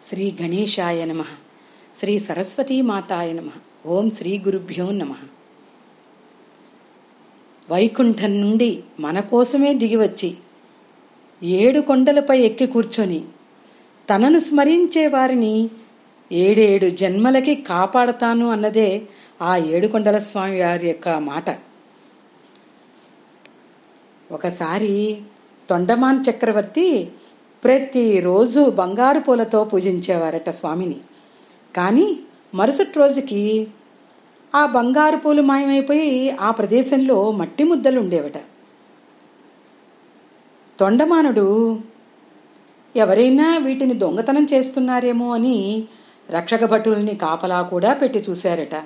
శ్రీ గణేశాయ నమ. శ్రీ సరస్వతీ మాతాయ నమ. ఓం శ్రీ గురుభ్యో నమ. వైకుంఠం నుండి మన కోసమే దిగివచ్చి ఏడు కొండలపై ఎక్కి కూర్చొని తనను స్మరించే వారిని ఏడేడు జన్మలకి కాపాడతాను అన్నదే ఆ ఏడుకొండల స్వామి వారి యొక్క మాట. ఒకసారి తొండమాన్ చక్రవర్తి ప్రతిరోజు బంగారు పూలతో పూజించేవారట స్వామిని. కానీ మరుసటి రోజుకి ఆ బంగారు పూలు మాయమైపోయి ఆ ప్రదేశంలో మట్టి ముద్దలు ఉండేవట తొండమానుడు ఎవరైనా వీటిని దొంగతనం చేస్తున్నారేమో అని రక్షక భటుల్ని కాపలా కూడా పెట్టి చూశారట.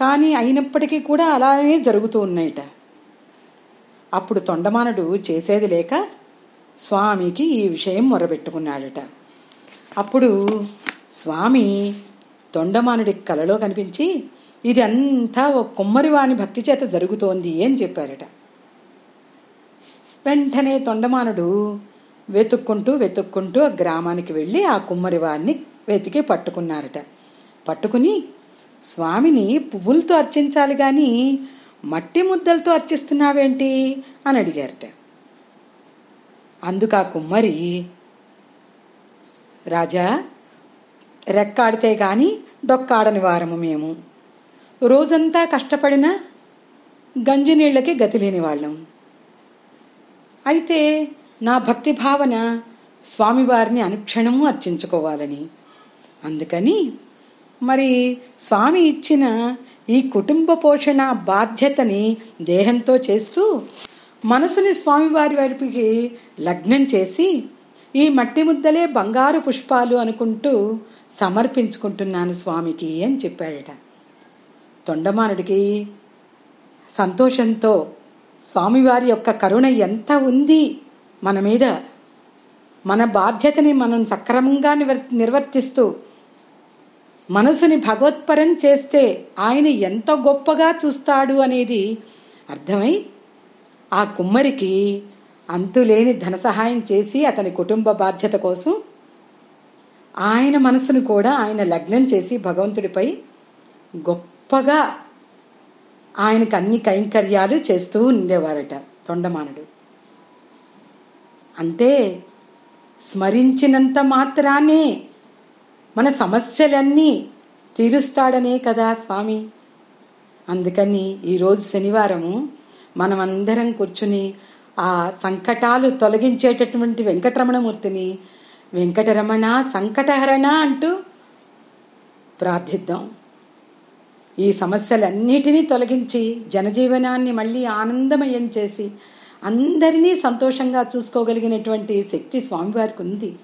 కానీ అయినప్పటికీ కూడా అలానే జరుగుతూ ఉన్నాయట. అప్పుడు తొండమానుడు చేసేది లేక స్వామికి ఈ విషయం మొరబెట్టుకున్నాడట అప్పుడు స్వామి తొండమానుడి కలలో కనిపించి ఇదంతా ఓ కుమ్మరివాని భక్తి చేత జరుగుతోంది అని చెప్పారట. వెంటనే తొండమానుడు వెతుక్కుంటూ వెతుక్కుంటూ ఆ గ్రామానికి వెళ్ళి ఆ కుమ్మరివాడిని వెతికి పట్టుకున్నారట. పట్టుకుని స్వామిని పువ్వులతో అర్చించాలి కానీ మట్టి ముద్దలతో అర్చిస్తున్నావేంటి? అని అడిగారట. అందుకా కుమ్మరి. రాజా రెక్కాడితే గాని డొక్కాడని వారము మేము. రోజంతా కష్టపడిన గంజి నీళ్ళకి గతి లేని వాళ్ళం. అయితే నా భక్తి భావన స్వామివారిని అనుక్షణము అర్చించుకోవాలని. అందుకని మరి స్వామి ఇచ్చిన ఈ కుటుంబ పోషణ బాధ్యతని దేహంతో చేస్తూ మనసుని స్వామివారి వైపుకి లగ్నం చేసి ఈ మట్టి ముద్దలే బంగారు పుష్పాలు అనుకుంటూ సమర్పించుకుంటున్నాను స్వామికి అని చెప్పాడట. తొండమానుడికి సంతోషంతో స్వామివారి యొక్క కరుణ ఎంత ఉంది? మన మీద మన బాధ్యతని మనం సక్రమంగా నివర్ నిర్వర్తిస్తూ మనసుని భగవత్పరం చేస్తే ఆయన ఎంత గొప్పగా చూస్తాడు అనేది అర్థమై ఆ కుమ్మరికి అంతులేని ధన సహాయం చేసి అతని కుటుంబ బాధ్యత కోసం ఆయన మనసును కూడా ఆయన లగ్నం చేసి భగవంతుడిపై గొప్పగా ఆయనకు అన్ని కైంకర్యాలు చేస్తూ ఉండేవారట తొండమానుడు. అంటే స్మరించినంత మాత్రానే మన సమస్యలన్నీ తీరుస్తాడనే కదా స్వామి. అందుకని ఈరోజు శనివారము మనమందరం కూర్చుని ఆ సంకటాలు తొలగించేటటువంటి వెంకటరమణమూర్తిని వెంకటరమణ సంకటహరణ అంటూ ప్రార్థిద్దాం. ఈ సమస్యలన్నిటినీ తొలగించి జనజీవనాన్ని మళ్ళీ ఆనందమయం చేసి అందరినీ సంతోషంగా చూసుకోగలిగినటువంటి శక్తి స్వామివారికి ఉంది.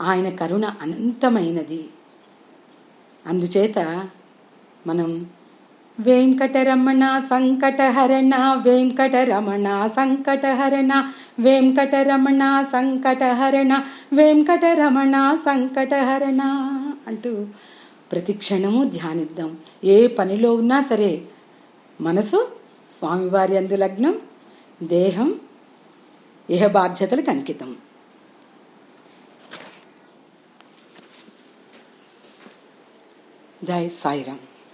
ఆయన కరుణ అనంతమైనది. అందుచేత మనం వెంకటరమణ సంకటహరణ వెంకటరమణ సంకటహరణ వెంకటరమణ సంకటహరణ వెంకటరమణ సంకటహరణ అంటూ ప్రతి క్షణము ధ్యానిద్దాం. ఏ పనిలో ఉన్నా సరే మనసు స్వామివారి అందు లగ్నం దేహం ఇహ బాధ్యతలకు అంకితం. జై సాయిరామ్.